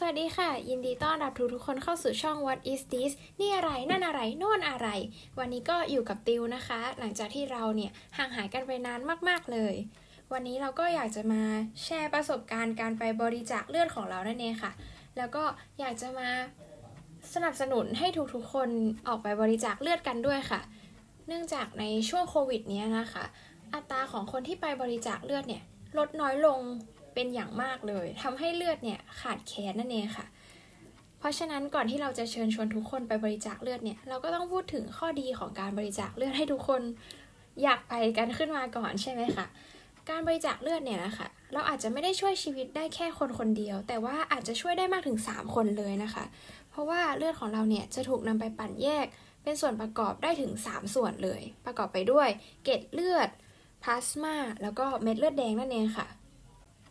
สวัสดีค่ะ ยินดีต้อนรับทุกทุกคนเข้าสู่ช่อง What is this นี่อะไรนั่นอะไรโน่นอะไร วันนี้ก็อยู่กับติวนะคะ หลังจากที่เราเนี่ยห่างหายกันไปนานมากๆเลย วันนี้เราก็อยากจะมาแชร์ประสบการณ์การไปบริจาคเลือดของเรานั่นเองค่ะ แล้วก็อยากจะมาสนับสนุนให้ทุกๆคนออกไปบริจาคเลือดกันด้วยค่ะ เนื่องจากในช่วงโควิดเนี้ยนะคะ อัตราของคนที่ไปบริจาคเลือดเนี่ยลดน้อยลง เป็นอย่างมากเลยทำให้เลือดเนี่ยขาดแคลนนั่นเองค่ะ เพราะฉะนั้นก่อนที่เราจะเชิญชวนทุกคนไปบริจาคเลือดเนี่ยเราก็ต้องพูดถึงข้อดีของการบริจาคเลือดให้ทุกคนอยากไปกันขึ้นมาก่อนใช่ไหมคะการบริจาคเลือดเนี่ยนะคะ เราอาจจะไม่ได้ช่วยชีวิตได้แค่คนคนเดียว แต่ว่าอาจจะช่วยได้มากถึง 3 คนเลยนะคะ เพราะว่าเลือดของเราเนี่ยจะถูกนำไปปั่นแยก เป็นส่วนประกอบได้ถึง 3 ส่วนเลย ประกอบไปด้วย เกล็ดเลือดพลาสมาแล้วก็เม็ดเลือดแดงนั่นเองค่ะ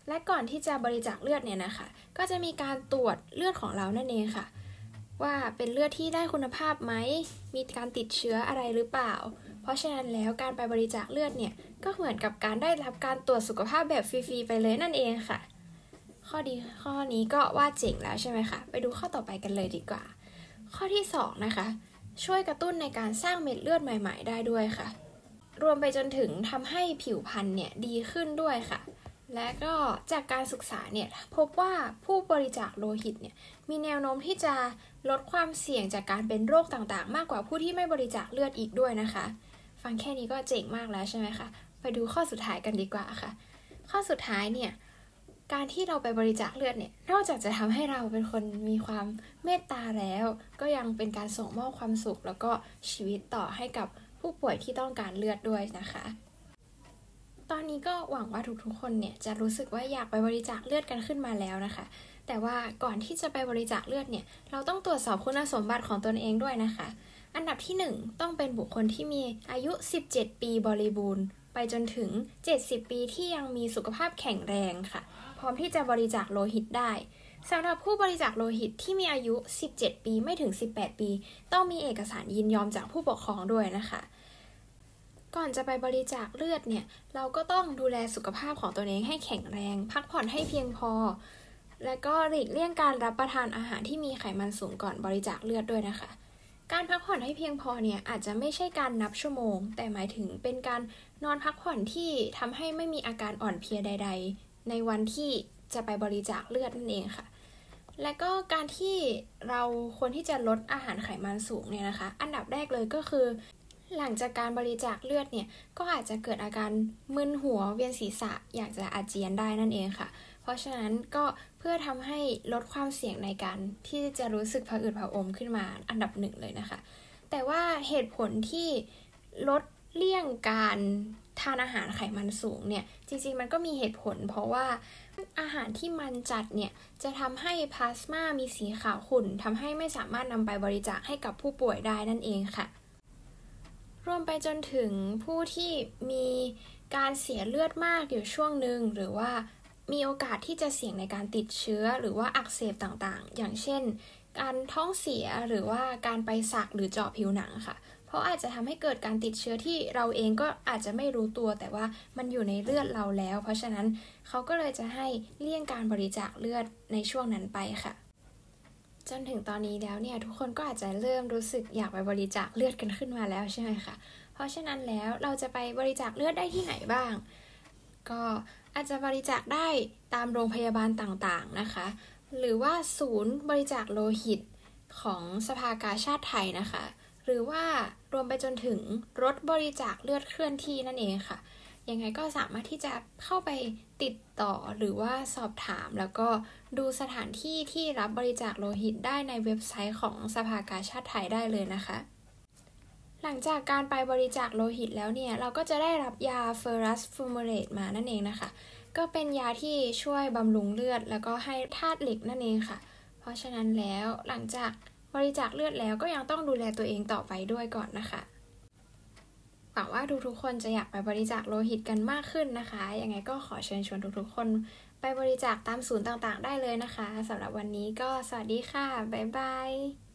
และก่อนที่จะบริจาคเลือดเนี่ยนะคะ ก็จะมีการตรวจเลือดของเรานั่นเองค่ะ ว่าเป็นเลือดที่ได้คุณภาพไหม มีการติดเชื้ออะไรหรือเปล่า เพราะฉะนั้นแล้วการไปบริจาคเลือดเนี่ยก็เหมือนกับการได้รับการตรวจสุขภาพแบบฟรีๆไปเลยนั่นเองค่ะ ข้อดีข้อนี้ก็ว่าเจ๋งแล้วใช่ไหมคะ ไปดูข้อต่อไปกันเลยดีกว่า ข้อที่ 2 นะคะ ช่วยกระตุ้นในการสร้างเม็ดเลือดใหม่ ๆ ได้ด้วยค่ะ รวมไปจนถึงทำให้ผิวพรรณเนี่ยดีขึ้นด้วยค่ะ และก็จากการศึกษาเนี่ยพบว่าผู้บริจาคโลหิตเนี่ยมีแนวโน้มที่จะลดความเสี่ยงจากการเป็นโรคต่างๆ มากกว่าผู้ที่ไม่บริจาคเลือดอีกด้วยนะคะ ฟังแค่นี้ก็เจ๋งมากแล้วใช่ไหมคะ ไปดูข้อสุดท้ายกันดีกว่าค่ะ ข้อสุดท้ายเนี่ยการที่เราไปบริจาคเลือดเนี่ยนอกจากจะทำให้เราเป็นคนมีความเมตตาแล้ว ก็ยังเป็นการส่งมอบความสุข แล้วก็ชีวิตต่อให้กับผู้ป่วยที่ต้องการเลือดด้วยนะคะ ตอนนี้ก็หวังว่าทุกๆคนเนี่ยจะรู้สึกว่าอยากไปบริจาคเลือดกันขึ้นมาแล้วนะคะ แต่ว่าก่อนที่จะไปบริจาคเลือดเนี่ย เราต้องตรวจสอบคุณสมบัติของตนเองด้วยนะคะ อันดับที่ 1 ต้องเป็นบุคคลที่มีอายุ 17 ปีบริบูรณ์ ไปจนถึง 70 ปีที่ยังมีสุขภาพแข็งแรงค่ะ พร้อมที่จะบริจาคโลหิตได้สำหรับผู้บริจาคโลหิตที่มีอายุ 17 ปีไม่ถึง 18 ปี ต้องมีเอกสารยินยอมจากผู้ปกครองด้วยนะคะ ก่อนจะไปบริจาคเลือดเนี่ย เราก็ต้องดูแลสุขภาพของตัวเองให้แข็งแรง พักผ่อนให้เพียงพอ และก็หลีกเลี่ยงการรับประทานอาหารที่มีไขมันสูงก่อนบริจาคเลือดด้วยนะคะ การพักผ่อนให้เพียงพอเนี่ยอาจจะไม่ใช่การนับชั่วโมง แต่หมายถึงเป็นการนอนพักผ่อนที่ทำให้ไม่มีอาการอ่อนเพลียใด ๆ ในวันที่จะไปบริจาคเลือดนั่นเองค่ะและก็การที่เราควรที่จะลดอาหารไขมันสูงเนี่ยนะคะ อันดับแรกเลยก็คือ หลังจากการบริจาคเลือดเนี่ยก็อาจจะเกิดอาการมึนหัวเวียนศีรษะอยากจะอาเจียนได้นั่นเองค่ะ เพราะฉะนั้นก็เพื่อทำให้ลดความเสี่ยงในการที่จะรู้สึกผะอืดผะอมขึ้นมาอันดับหนึ่งเลยนะคะ แต่ว่าเหตุผลที่ลดเลี่ยงการทานอาหารไขมันสูงเนี่ยจริงๆมันก็มีเหตุผล เพราะว่าอาหารที่มันจัดเนี่ยจะทำให้พลาสมามีสีขาวขุ่นทำให้ไม่สามารถนำไปบริจาคให้กับผู้ป่วยได้นั่นเองค่ะ รวมไปจนถึงผู้ที่มีการเสียเลือดมากอยู่ช่วงหนึ่งหรือว่ามีโอกาสที่จะเสี่ยงในการติดเชื้อหรือว่าอักเสบต่างๆ อย่างเช่น การท้องเสียหรือว่าการไปสักหรือเจาะผิวหนังค่ะ เพราะอาจจะทำให้เกิดการติดเชื้อที่เราเองก็อาจจะไม่รู้ตัวแต่ว่ามันอยู่ในเลือดเราแล้ว เพราะฉะนั้นเขาก็เลยจะให้เลี่ยงการบริจาคเลือดในช่วงนั้นไปค่ะ จนถึงตอนนี้แล้วเนี่ยทุกคนก็อาจจะเริ่มรู้สึกอยากไปบริจาคเลือดกันขึ้นมาแล้วใช่ไหมคะ เพราะฉะนั้นแล้วเราจะไปบริจาคเลือดได้ที่ไหนบ้าง ก็อาจจะบริจาคได้ตามโรงพยาบาลต่างๆนะคะ หรือว่าศูนย์บริจาคโลหิตของสภากาชาติไทยนะคะ หรือว่ารวมไปจนถึงรถบริจาคเลือดเคลื่อนที่นั่นเองค่ะ ยังไงก็สามารถที่จะเข้าไปติดต่อหรือว่าสอบถาม แล้วก็ดูสถานที่ที่รับบริจาคโลหิตได้ในเว็บไซต์ของสภากาชาติไทยได้เลยนะคะ หลังจากการไปบริจาคโลหิตแล้วเนี่ย เราก็จะได้รับยาเฟอรัสฟูมเรตมานั่นเองนะคะ ก็เป็นยาที่ช่วยบำรุงเลือด แล้วก็ให้ธาตุเหล็กนั่นเองค่ะ เพราะฉะนั้นแล้วหลังจากบริจาคเลือดแล้วก็ยังต้องดูแลตัวเองต่อไปด้วยก่อนนะคะ หวังว่าทุกๆคนจะอยากไปบริจาคโลหิตกันมากขึ้นนะคะ ยังไงก็ขอเชิญชวนทุกๆคนไปบริจาคตามศูนย์ต่างๆ ได้เลยนะคะสำหรับวันนี้ก็สวัสดีค่ะ บ๊ายบาย